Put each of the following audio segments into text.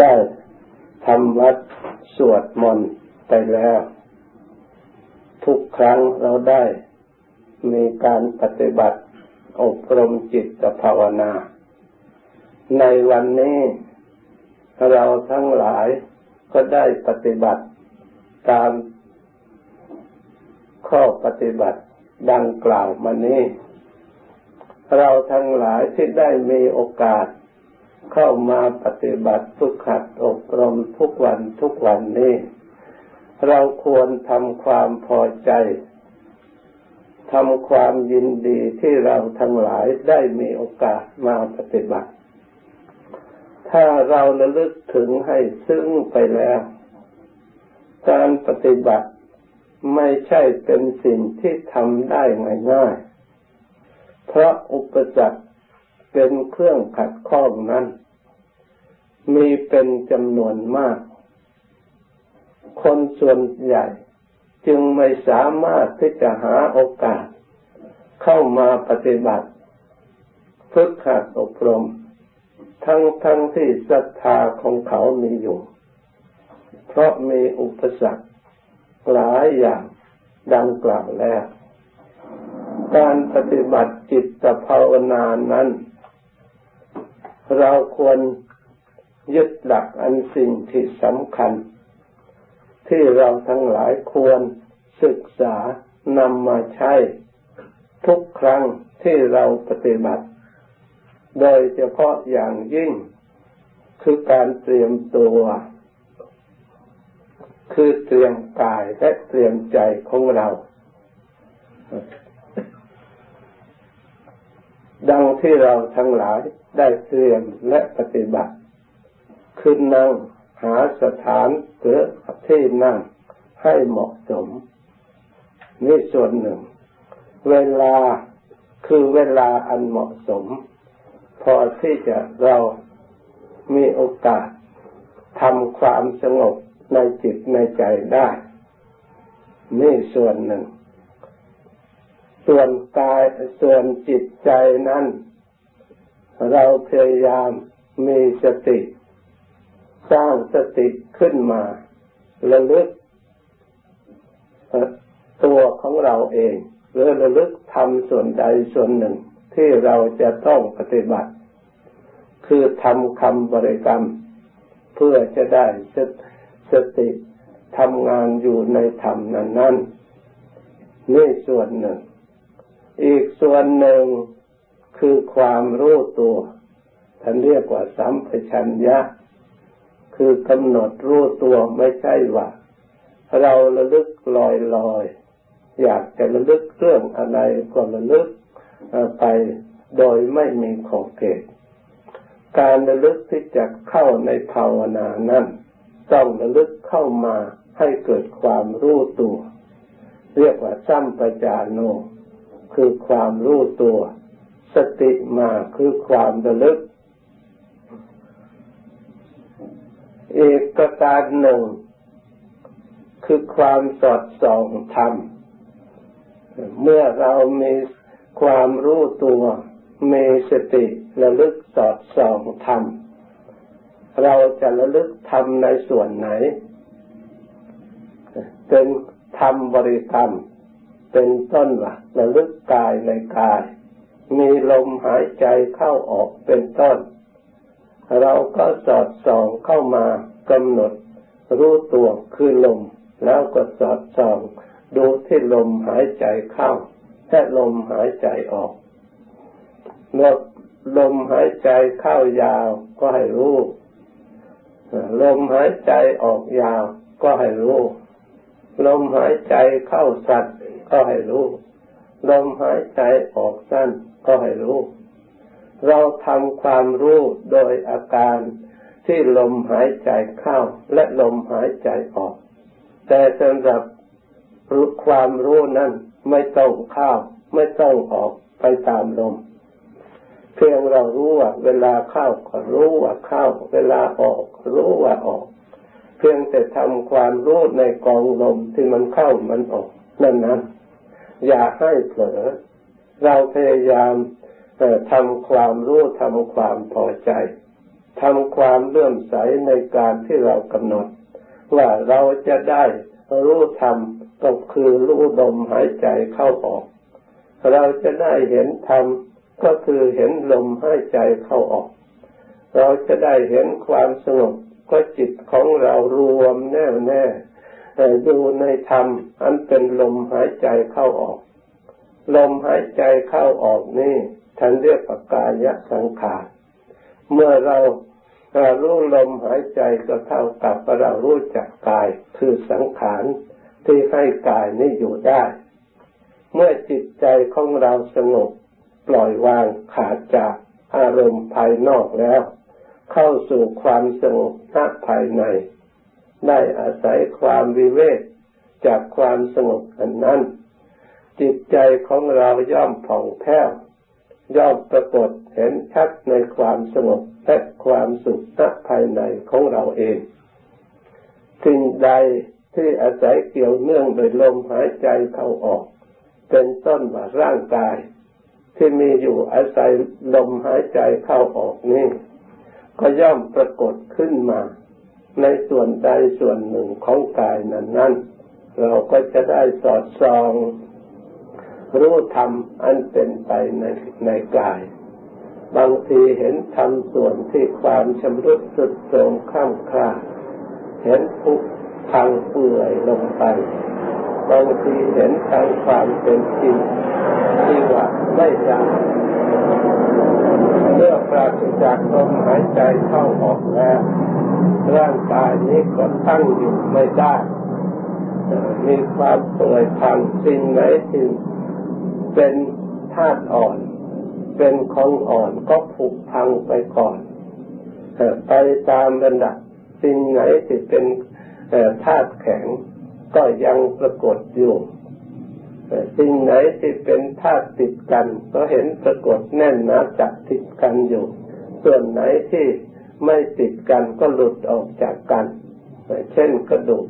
ได้ทำวัดสวดมนต์ไปแล้ว ทุกครั้งเราได้มีการปฏิบัติอบรมจิตภาวนา ในวันนี้เราทั้งหลายก็ได้ปฏิบัติตามข้อปฏิบัติดังกล่าวมานี้ เราทั้งหลายที่ได้มีโอกาส เข้ามาปฏิบัติฝึกหัดอบรมทุกวันทุกวันนี้ เราควรทำความพอใจทำความยินดีที่เราทั้งหลายได้มีโอกาสมาปฏิบัติ ถ้าเราระลึกถึงให้ซึ้งไปแล้ว การปฏิบัติไม่ใช่เป็นสิ่งที่ทำได้ง่ายๆ เพราะอุปสรรค เป็นเครื่องขัดข้องนั้น มีเป็นจำนวนมาก คนส่วนใหญ่จึงไม่สามารถที่จะหาโอกาส เข้ามาปฏิบัติ ฝึกหัดอบรม ทั้งทั้งที่ศรัทธาของเขามีอยู่ เพราะมีอุปสรรคหลายอย่างดังกล่าวแล้ว การปฏิบัติจิตภาวนานั้น เราควรยึดหลักอันสิ่งที่สำคัญ ที่เราทั้งหลายควรศึกษานำมาใช้ทุกครั้งที่เราปฏิบัติ โดยเฉพาะอย่างยิ่ง คือการเตรียมตัว คือเตรียมกายและเตรียมใจของเรา ดังที่เราทั้งหลายได้เตรียมและปฏิบัติ คือนั่งหาสถานหรือที่นั่งให้เหมาะสม นี่ส่วนหนึ่ง เวลาคือเวลาอันเหมาะสม พอที่จะเรามีโอกาสทำความสงบในจิตในใจได้ นี่ส่วนหนึ่ง ส่วนกายส่วนจิตใจนั้น เราพยายามมีสติ สร้างสติขึ้นมาระลึกตัวของเราเอง หรือระลึกทำส่วนใดส่วนหนึ่ง ที่เราจะต้องปฏิบัติ คือทำคำบริกรรม เพื่อจะได้สติทำงานอยู่ในธรรมนั้นนั้นนี่ส่วนหนึ่ง อีกส่วนหนึ่งคือความรู้ตัวท่านเรียกว่าสัมปชัญญะ คือกำหนดรู้ตัวไม่ใช่ว่า เราระลึกลอยลอยอยากจะระลึกเรื่องอะไรก็ระลึกไปโดยไม่มีขอบเขต การระลึกที่จะเข้าในภาวนานั้นต้องระลึกเข้ามาให้เกิดความรู้ตัว เรียกว่าสัมปจานโน คือความรู้ตัว สติมาคือความระลึก อีกประการหนึ่ง คือความสอดส่องธรรม เมื่อเรามีความรู้ตัวมีสติระลึกสอดส่องธรรม เราจะระลึกทำในส่วนไหน เป็นทำบริกรรม เป็นต้นว่าระลึกกายในกาย มีลมหายใจเข้าออกเป็นต้น เราก็สอดส่องเข้ามากำหนด รู้ตัวคือลม แล้วก็สอดส่อง ดูที่ลมหายใจเข้าและลมหายใจออกเมื่อลมหายใจเข้ายาวก็ให้รู้ ลมหายใจออกยาวก็ให้รู้ ลมหายใจเข้าสัตว์ ก็ให้รู้ ลมหายใจออกสั้นก็ให้รู้ เราทำความรู้โดยอาการที่ลมหายใจเข้าและลมหายใจออก แต่สำหรับรู้ความรู้นั้นไม่ต้องเข้าไม่ต้องออกไปตามลม เพียงเรารู้ว่า เวลาเข้าก็รู้ว่าเข้า เวลาออกรู้ว่าออก เพียงแต่ทำความรู้ในกองลมที่มันเข้ามันออกนั่นนั้น อย่าให้เผลอ เราพยายามทำความรู้ทำความพอใจทำความเลื่อมใสในการที่เรากำหนด ว่าเราจะได้รู้ธรรมก็คือรู้ลมหายใจเข้าออก เราจะได้เห็นธรรมก็คือเห็นลมหายใจเข้าออก เราจะได้เห็นความสงบก็จิตของเรารวมแน่วแน่ อยู่ในธรรมอันเป็นลมหายใจเข้าออก ลมหายใจเข้าออกนี่ท่านเรียกว่ากายสังขารเมื่อเรารู้ลมหายใจก็เท่ากับเรารู้จักกายคือสังขารที่ให้กายนี้อยู่ได้ เมื่อจิตใจของเราสงบปล่อยวางขาดจากอารมณ์ภายนอกแล้ว เข้าสู่ความสงบภายใน ได้อาศัยความวิเวกจากความสงบอันนั้น จิตใจของเราย่อมผ่องแผ้วย่อมปรากฏเห็นชัดในความสงบและความสุขณภายในของเราเองสิ่งใดที่อาศัยเกี่ยวเนื่องโดยลมหายใจเข้าออก เป็นต้นว่าร่างกาย ที่มีอยู่อาศัยลมหายใจเข้าออกนี้ก็ย่อมปรากฏขึ้นมา ในส่วนใดส่วนหนึ่งของกายนั้นนั้นเราก็จะได้สอดส่อง รู้ธรรมอันเป็นไปในในกาย บางทีเห็นธรรมส่วนที่ความชำรุดสุดโทรมข้ามคลาเห็นผุพังเปื่อยลงไป บางทีเห็นทางความเป็นจริงที่ว่าไม่ได้เมื่อปราศจากลมหายใจเข้าออกแล้ว ร่างกายนี้ก็ตั้งอยู่ไม่ได้ มีความเปื่อยพังสิ่งไหนสิ่งเป็นธาตุอ่อน เป็นของอ่อนก็ผุพังไปก่อน ไปตามระดับสิ่งไหนที่เป็นธาตุแข็งก็ยังปรากฏอยู่สิ่งไหนที่เป็นธาตุติดกัน ก็เห็นปรากฏแน่นหนาจับติดกันอยู่ ส่วนไหนที่ ไม่ติดกันก็หลุดออกจากกัน เช่นกระดูก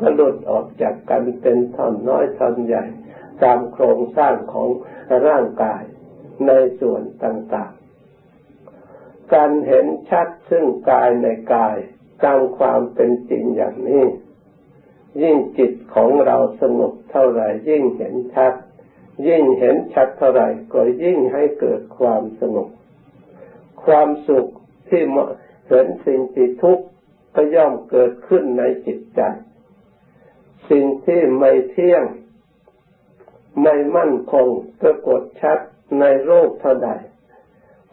ก็หลุดออกจากกันเป็นท่อนน้อยท่อนใหญ่ ตามโครงสร้างของร่างกายในส่วนต่างๆ การเห็นชัดซึ่งกายในกายตามความเป็นจริงอย่างนี้ ยิ่งจิตของเราสงบเท่าไหร่ยิ่งเห็นชัด ยิ่งเห็นชัดเท่าไหร่ก็ยิ่งให้เกิดความสงบความสุข ที่เห็นสิ่งที่ทุกข์ก็ย่อมเกิดขึ้นในจิตใจ สิ่งที่ไม่เที่ยง ไม่มั่นคงปรากฏชัดในโลกเท่าใด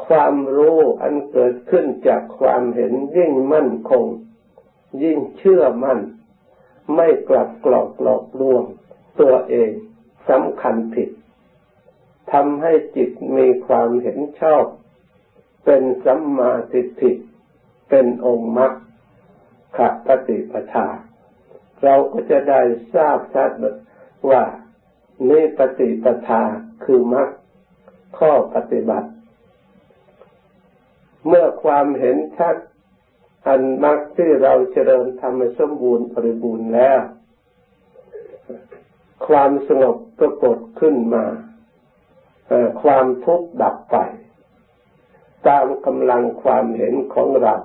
ความรู้อันเกิดขึ้นจากความเห็นยิ่งมั่นคง ยิ่งเชื่อมั่น ไม่กลับกรอกหลอกลวง ตัวเองสำคัญผิดทำให้จิตมีความเห็นชอบ เป็นสัมมาทิฏฐิเป็นองค์มรรคขปฏิปทา เราก็จะได้ทราบชัดว่านี่ปฏิปทาคือมรรคข้อปฏิบัติ เมื่อความเห็นชัดอันมรรคที่เราเจริญทำให้สมบูรณ์บริบูรณ์แล้ว ความสงบปรากฏขึ้นมา ความทุกข์ดับไป ตามกำลังความเห็นของเรา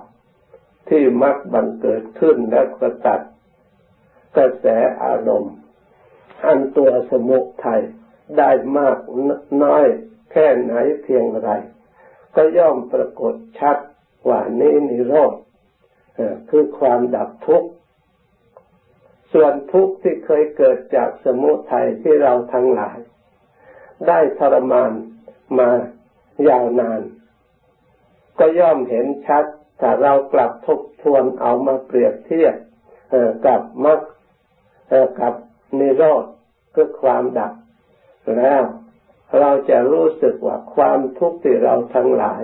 ที่มักบังเกิดขึ้นและกระตัดกระแสอารมณ์ อันตัวสมุทัยได้มากน้อยแค่ไหนเพียงไร ก็ย่อมปรากฏชัดว่านี้นิโรธคือความดับทุกข์ ส่วนทุกข์ที่เคยเกิดจากสมุทัยที่เราทั้งหลาย ได้ทรมานมายาวนาน ก็ย่อมเห็นชัดถ้าเรากลับทบทวนเอามาเปรียบเทียบกับมรรคกับนิโรธคือความดับแล้วเราจะรู้สึกว่าความทุกข์ที่เราทั้งหลาย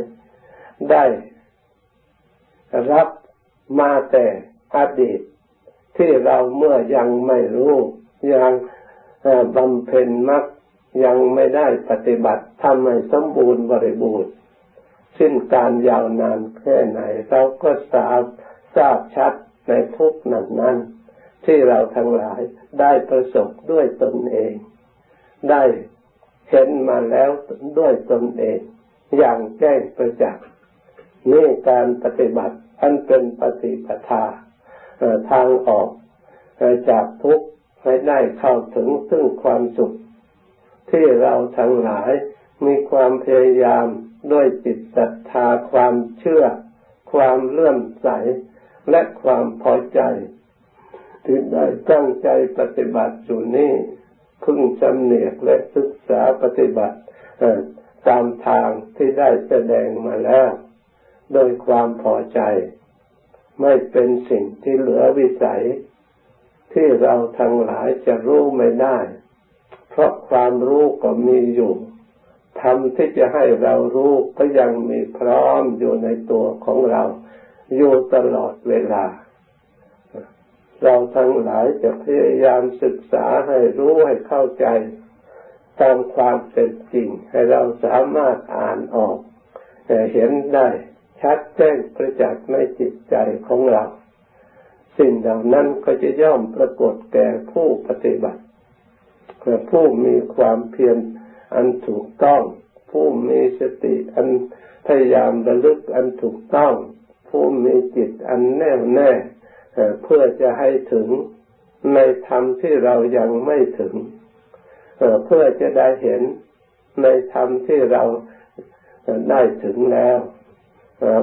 ได้รับมาแต่อดีต ที่เราเมื่อยังไม่รู้ยังบำเพ็ญมรรคยังไม่ได้ปฏิบัติทำให้สมบูรณ์บริบูรณ์ สิ้นการยาวนานแค่ไหน เราก็ทราบทราบชัดในทุกนั้นนั้น ที่เราทั้งหลายได้ประสบด้วยตนเอง ได้เห็นมาแล้วด้วยตนเอง อย่างแจ้งประจักษ์นี่การปฏิบัติอันเป็นปฏิปทาทางออกจากทุกข์ให้ได้เข้าถึงซึ่งความสุข ที่เราทั้งหลายมีความพยายาม ด้วยจิตศรัทธาความเชื่อ ความเลื่อมใส และความพอใจที่ได้ตั้งใจปฏิบัติอยู่นี้พึ่งจำเนียกและศึกษาปฏิบัติตามทางที่ได้แสดงมาแล้ว โดยความพอใจ ไม่เป็นสิ่งที่เหลือวิสัย ที่เราทั้งหลายจะรู้ไม่ได้ เพราะความรู้ก็มีอยู่ ทำที่จะให้เรารู้ก็ยังมีพร้อมอยู่ในตัวของเรา อยู่ตลอดเวลา เราทั้งหลายจะพยายามศึกษาให้รู้ให้เข้าใจ ตามความเป็นจริง ให้เราสามารถอ่านออกเห็นได้ชัดแจ้งประจักษ์ในจิตใจของเรา สิ่งเหล่านั้นก็จะย่อมปรากฏแก่ผู้ปฏิบัติเพื่อผู้มีความเพียร อันถูกต้อง ผู้มีสติอันพยายามระลึกอันถูกต้อง ผู้มีจิตอันแน่วแน่เพื่อจะให้ถึงในธรรมที่เรายังไม่ถึงเพื่อจะได้เห็นในธรรมที่เราได้ถึงแล้ว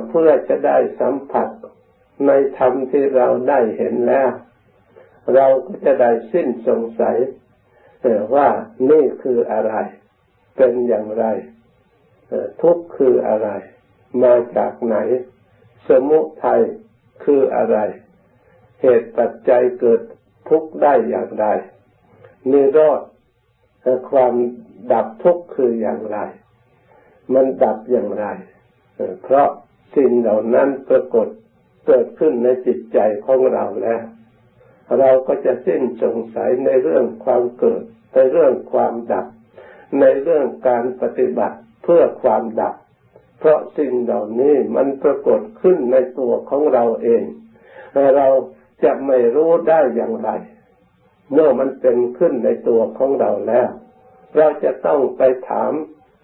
เพื่อจะได้สัมผัสในธรรมที่เราได้เห็นแล้ว เราก็จะได้สิ้นสงสัยว่านี่คืออะไร เป็นอย่างไร ทุกข์คืออะไร มาจากไหน สมุทัยคืออะไร เหตุปัจจัยเกิดทุกข์ได้อย่างไรนิโรธความดับทุกข์คืออย่างไร มันดับอย่างไร เพราะสิ่งเหล่านั้นปรากฏเกิดขึ้นในจิตใจของเราแล้ว เราก็จะสิ้นสงสัยในเรื่องความเกิด ในเรื่องความดับ ในเรื่องการปฏิบัติเพื่อความดับ เพราะสิ่งเหล่านี้มันปรากฏขึ้นในตัวของเราเอง เราจะไม่รู้ได้อย่างไร เมื่อมันเป็นขึ้นในตัวของเราแล้ว เราจะต้องไปถาม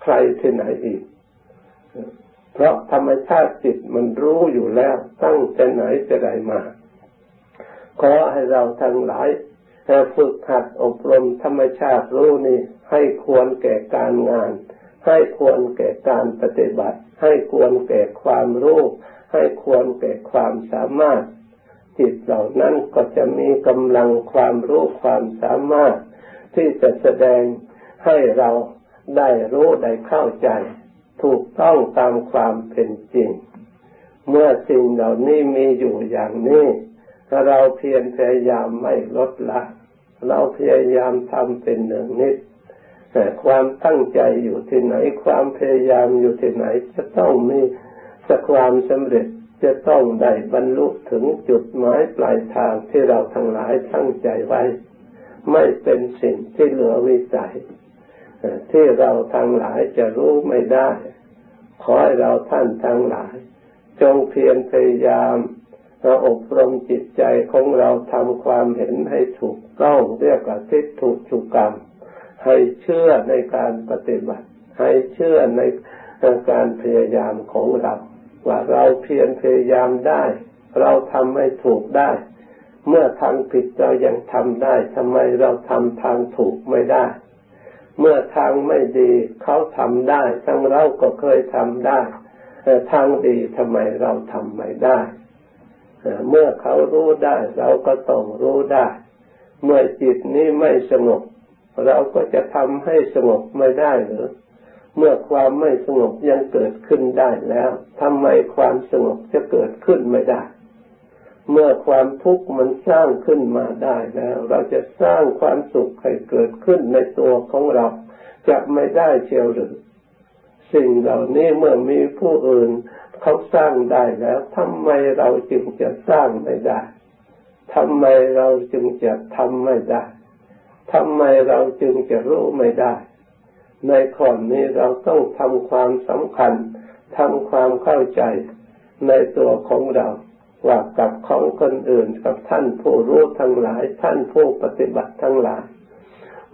ใครที่ไหนอีก เพราะธรรมชาติจิตมันรู้อยู่แล้วตั้งแต่ไหนจะได้มา ขอให้เราทั้งหลาย ฝึกหัดอบรมธรรมชาติรู้นี่ให้ควรแก่การงาน ให้ควรแก่การปฏิบัติ ให้ควรแก่ความรู้ ให้ควรแก่ความสามารถ จิตเหล่านั้นก็จะมีกำลังความรู้ความสามารถ ที่จะแสดงให้เราได้รู้ได้เข้าใจ ถูกต้องตามความเป็นจริง เมื่อสิ่งเหล่านี้มีอยู่อย่างนี้เราเพียรพยายามไม่ลดละ เราพยายามทำเป็นหนึ่งนิดแต่ความตั้งใจอยู่ที่ไหน ความพยายามอยู่ที่ไหน จะต้องมีสักความสำเร็จจะต้องได้บรรลุถึงจุดหมายปลายทางที่เราทั้งหลายตั้งใจไว้ ไม่เป็นสิ่งที่เหลือวิสัยที่เราทั้งหลายจะรู้ไม่ได้ ขอให้เราท่านทั้งหลาย จงเพียรพยายามอบรมจิตใจของเราทำความเห็นให้ถูก ต้องเรียกว่าทิฏฐุจุกรรม ให้เชื่อในการปฏิบัติ ให้เชื่อในการพยายามของเรา ว่าเราเพียรพยายามได้ เราทำให้ถูกได้ เมื่อทางผิดเรายังทำได้ทำไมเราทำทางถูกไม่ได้ เมื่อทางไม่ดีเขาทำได้ ทั้งเราก็เคยทำได้แต่ทางดีทำไมเราทำไม่ได้ เมื่อเขารู้ได้ เราก็ต้องรู้ได้ เมื่อจิตนี้ไม่สงบ เราก็จะทำให้สงบไม่ได้หรือ เมื่อความไม่สงบยังเกิดขึ้นได้แล้วทำไมความสงบจะเกิดขึ้นไม่ได้ เมื่อความทุกข์มันสร้างขึ้นมาได้แล้ว เราจะสร้างความสุขให้เกิดขึ้นในตัวของเราจะไม่ได้เชียวหรือ สิ่งเหล่านี้เมื่อมีผู้อื่นเขาสร้างได้แล้วทำไมเราจึงจะสร้างไม่ได้ ทำไมเราจึงจะทำไม่ได้ทำไมเราจึงจะรู้ไม่ได้ ในข้อนี้เราต้องทำความสำคัญทำความเข้าใจในตัวของเราว่ากับของคนอื่นกับท่านผู้รู้ทั้งหลาย ท่านผู้ปฏิบัติทั้งหลาย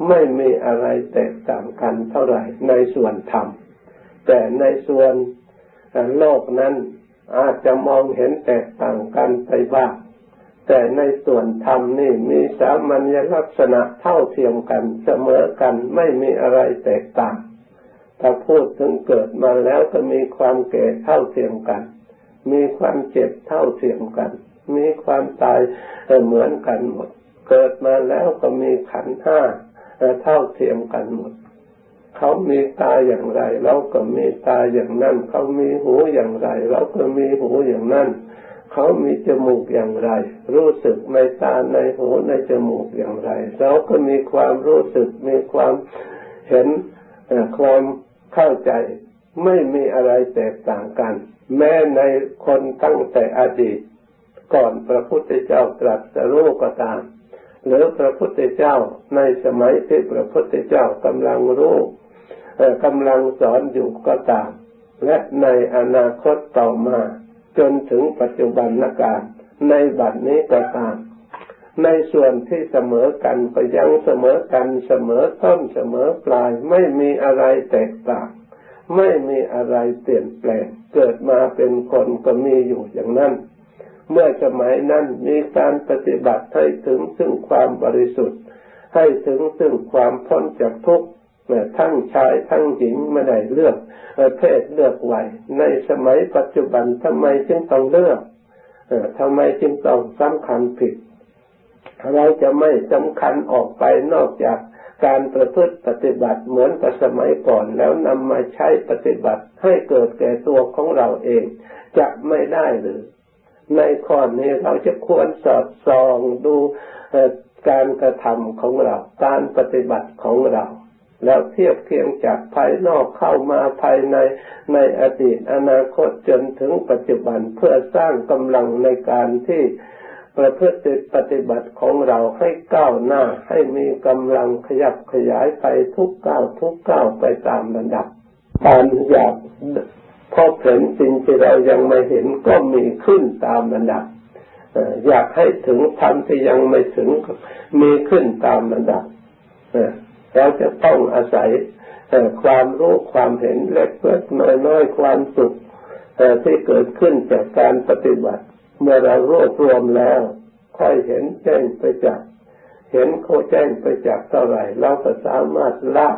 ไม่มีอะไรแตกต่างกันเท่าไหร่ในส่วนธรรม แต่ในส่วนโลกนั้นอาจจะมองเห็นแตกต่างกันไปบ้าง แต่ในส่วนธรรมนี่มีสามัญลักษณะเท่าเทียมกันเสมอกันไม่มีอะไรแตกต่าง ถ้าพูดถึงเกิดมาแล้วก็มีความแก่เท่าเทียมกัน มีความเจ็บเท่าเทียมกัน มีความตายเหมือนกันหมด เกิดมาแล้วก็มีขันห้าเท่าเทียมกันหมด เขามีตาอย่างไร เราก็มีตาอย่างนั้น เขามีหูอย่างไร เราก็มีหูอย่างนั้นเขามีจมูกอย่างไร รู้สึกในตาในหูในจมูกอย่างไร เราก็มีความรู้สึกมีความเห็นความเข้าใจไม่มีอะไรแตกต่างกัน แม้ในคนตั้งแต่อดีต ก่อนพระพุทธเจ้าตรัสรู้ก็ตาม หรือพระพุทธเจ้าในสมัยที่พระพุทธเจ้ากำลังรู้กำลังสอนอยู่ก็ตาม และในอนาคตต่อมา จนถึงปัจจุบันนการในบัดนี้ก็ตามในส่วนที่เสมอกันก็ยังเสมอกันเสมอต้นเสมอปลาย ไม่มีอะไรแตกต่าง ไม่มีอะไรเปลี่ยนแปลง เกิดมาเป็นคนก็มีอยู่อย่างนั้น เมื่อสมัยนั้นมีการปฏิบัติให้ถึงซึ่งความบริสุทธิ์ ให้ถึงซึ่งความพ้นจากทุกข์ ทั้งชายทั้งหญิงไม่ได้เลือกเพศเลือกวัยในสมัยปัจจุบันทำไมจึงต้องเลือกทำไมจึงต้องสำคัญผิด เราจะไม่สำคัญออกไปนอกจากการประพฤติปฏิบัติเหมือนกับสมัยก่อนแล้วนำมาใช้ปฏิบัติให้เกิดแก่ตัวของเราเองจะไม่ได้หรือ ในข้อนี้เราจะควรสอดส่องดูการกระทำของเรา การปฏิบัติของเรา แล้วเทียบเคียงจากภายนอกเข้ามาภายในในอดีตอนาคตจนถึงปัจจุบันเพื่อสร้างกำลังในการที่ประพฤติปฏิบัติของเราให้ก้าวหน้าให้มีกำลังขยับขยายไปทุกก้าวทุกก้าวไปตามระดับการอยากพบเห็นสิ่งที่เรายังไม่เห็นก็มีขึ้นตามระดับอยากให้ถึงธรรมที่ยังไม่ถึงมีขึ้นตามระดับ เราจะต้องอาศัยความรู้ความเห็นเล็กเล็กน้อยน้อยความสุขที่เกิดขึ้นจากการปฏิบัติ เมื่อเรารวบรวมแล้ว ค่อยเห็นแจ้งไปจากเห็นโคแจ้งไปจากเท่าไหร่ เราก็สามารถละ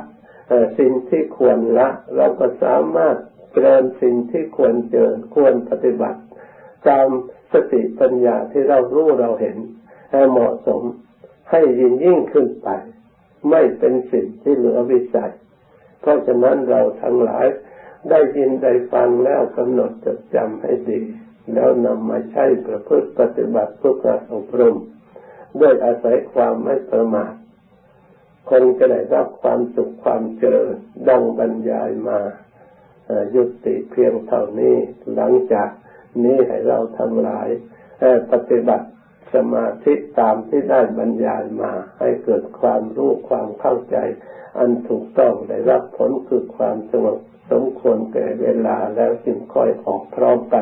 สิ่งที่ควรละ เราก็สามารถเจริญสิ่งที่ควรเจริญควรปฏิบัติ ตามสติปัญญาที่เรารู้เราเห็นให้เหมาะสมให้ยิ่งยิ่งขึ้นไป ไม่เป็นสิ่งที่เหลือวิสัย เพราะฉะนั้นเราทั้งหลายได้ยินได้ฟังแล้วกำหนดจดจำให้ดี แล้วนำมาใช้ประพฤติปฏิบัติเพื่อการอบรมด้วยอาศัยความไม่ประมาทคนจะได้รับความสุขความเจริญดังบรรยายมายุติเพียงเท่านี้ หลังจากนี้ให้เราทั้งหลายปฏิบัติ สมาธิตามที่ได้บรรยายมา ให้เกิดความรู้ความเข้าใจ อันถูกต้องได้รับผลคือความสงบสมควรแก่เวลาแล้วจึงค่อยออกพร้อมกัน